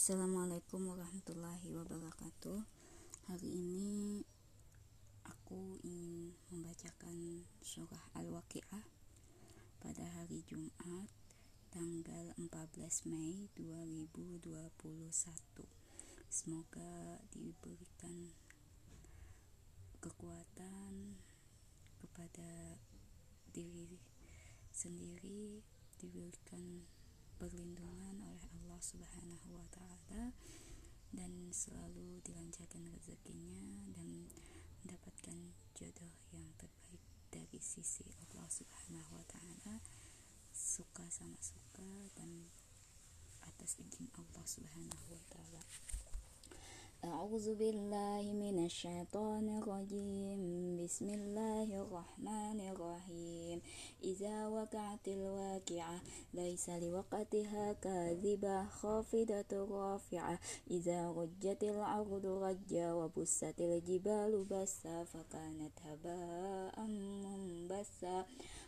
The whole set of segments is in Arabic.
Assalamualaikum warahmatullahi wabarakatuh. Hari ini aku ingin membacakan surah Al-Waqiah pada hari Jumat tanggal 14 Mei 2021. Semoga diberikan kekuatan kepada diri sendiri, diberikan perlindungan oleh Allah Subhanahu wa taala dan selalu dilancarkan rezekinya dan mendapatkan jodoh yang terbaik dari sisi Allah Subhanahu wa taala. Suka sama suka dan atas izin Allah Subhanahu wa taala أعوذ بالله من الشيطان الرجيم. بسم الله الرحمن الرحيم. إذا وقعت الواقعة ليس لوقتها كاذبة خافضة رافعة. إذا رجت الأرض رجا وبست الجبال بسا فكانت هباء منبسا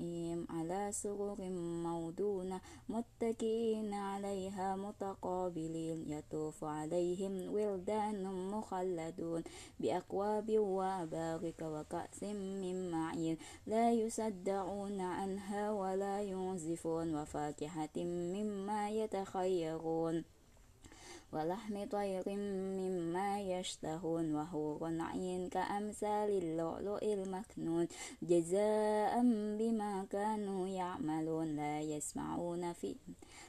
الرحيم على سرر موضونة متكئين عليها متقابلين يطوف عليهم ولدان مخلدون بأكواب وأبارك وكأس من معين لا يصدعون عنها ولا ينزفون وفاكهة مما يتخيرون ولحم طير مما يشتهون وهو عين كأمثال اللؤلؤ المكنون. جزاء بما كانوا يعملون. لا يسمعون في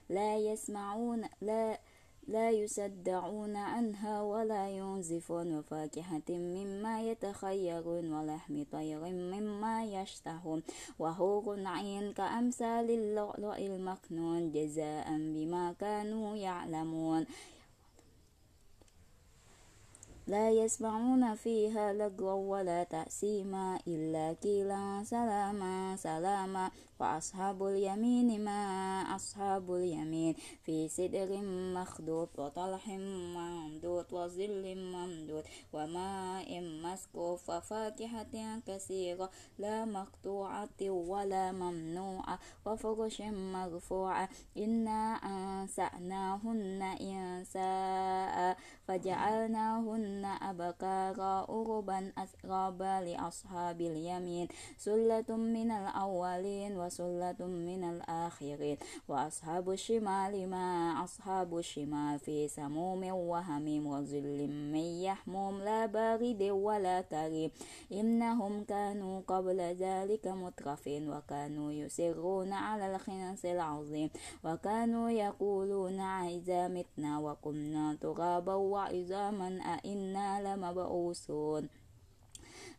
لا يسمعون لا لا يصدعون عنها ولا ينزفون. وفاكهة مما يتخيرون ولحم طير مما يشتهون وحور عين كأمثال اللؤلؤ المكنون. جزاء بما كانوا يعلمون. لا يسمعون فيها لغوا ولا تأسيما إلا كيلا سلاما سلاما وأصحاب اليمين ما أصحاب اليمين في سدر مخدود وطلح ممدود وظل ممدود وماء مسكوب وفاكهة كثيرة لا مقطوعة ولا ممنوعة وفرش مرفوعة إنا أنسأناهن إنساء فجعلناهن أبكارا أربا أسرابا لأصحاب اليمين سلة من الأولين وسلة من الآخرين وأصحاب الشمال ما أصحاب الشمال في سموم وهميم وظل من يحموم لا بارد ولا كريم إنهم كانوا قبل ذلك مترفين وكانوا يسرون على الخنس العظيم وكانوا يقولون إذا متنا وكنا ترابا وعظاما أئنا لمبعوثون.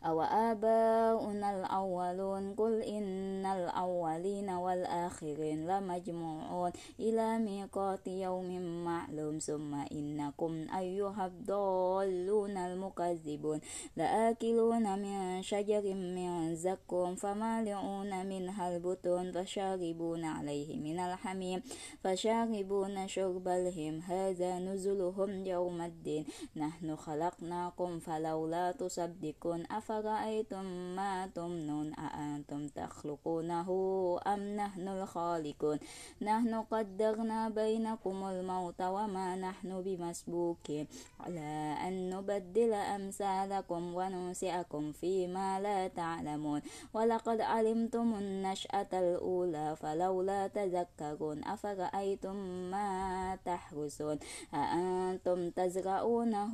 أو آباؤنا الأولون قل إن الأولين والآخرين لمجموعون. إلى ميقات يوم معلوم ثم إنكم أيها الضالون المكذبون لآكلون من شجر من زكوم فمالئون منها البطون فشاربون عليه من الحميم فشاربون شرب الهم هذا نزلهم يوم الدين نحن خلقناكم فلولا تصدقون أف أفرأيتم ما تمنون أأنتم تخلقونه أم نحن الخالقون نحن قدرنا بينكم الموت وما نحن بمسبوكين على أن نبدل أمثالكم وننسئكم فيما لا تعلمون. ولقد علمتم النشأة الأولى فلولا تذكرون. أفرأيتم ما تحرسون أأنتم تزرعونه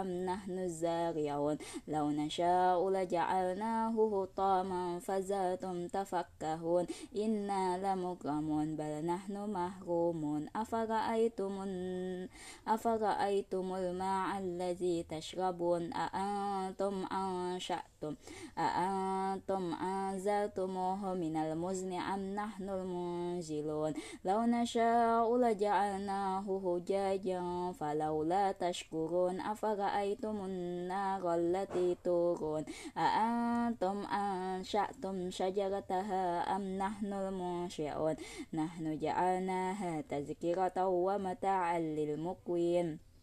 أم نحن الزارعون؟ لو نشاء لجعلناه هطاما فزلتم تفكهون. إنا لمكرمون بل نحن محرومون. أفرأيتم, أفرأيتم الماء الذي تشربون؟ أأنتم أنشأتم أأنتم أنزلتموه من المزن أم نحن المنزلون. لو نشاء لجعلناه هجاجا فلولا تشكرون أفرأيتم النار التي تورون. أأنتم أنشأتم شجرتها أم نحن المنشئون. نحن جعلناها تذكرة ومتاعا للمقوين.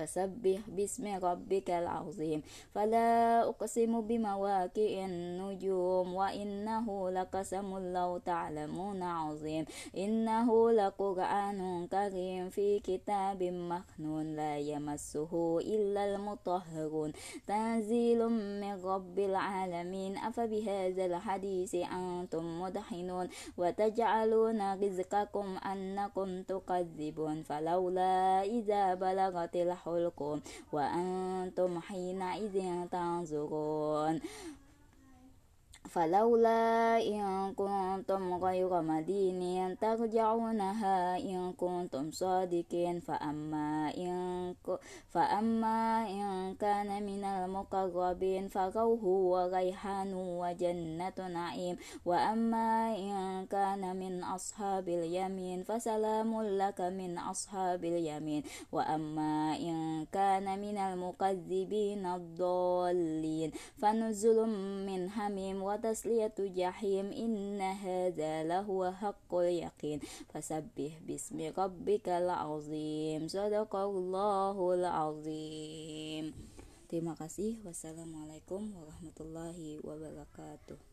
فسبح باسم ربك العظيم. فلا أقسم بمواقع النجوم وإنه لقسم لو تعلمون عظيم. إنه لقرآن كريم في كتاب مخنون لا يمسه إلا المطهرون. تنزيل من رب العالمين. أفبهذا الحديث أنتم مدحنون. وتجعلون رزقكم أنكم تكذبون. فلولا إذا بلغت الحق الحلقوم وأنتم حينئذ تنظرون. فلولا إن كنتم غير مدينين ترجعونها إن كنتم صادقين. فأما إن, فأما إن كان من المقربين فروح وريحان وجنة نعيم. وأما إن كان من أصحاب اليمين فسلام لك من أصحاب اليمين. وأما إن كان من المكذبين الضالين فنزل من حميم وتسلية جحيم إن هذا لهو حق اليقين فسبح باسم ربك العظيم صدق الله العظيم Terima kasih. Wassalamualaikum warahmatullahi wabarakatuh.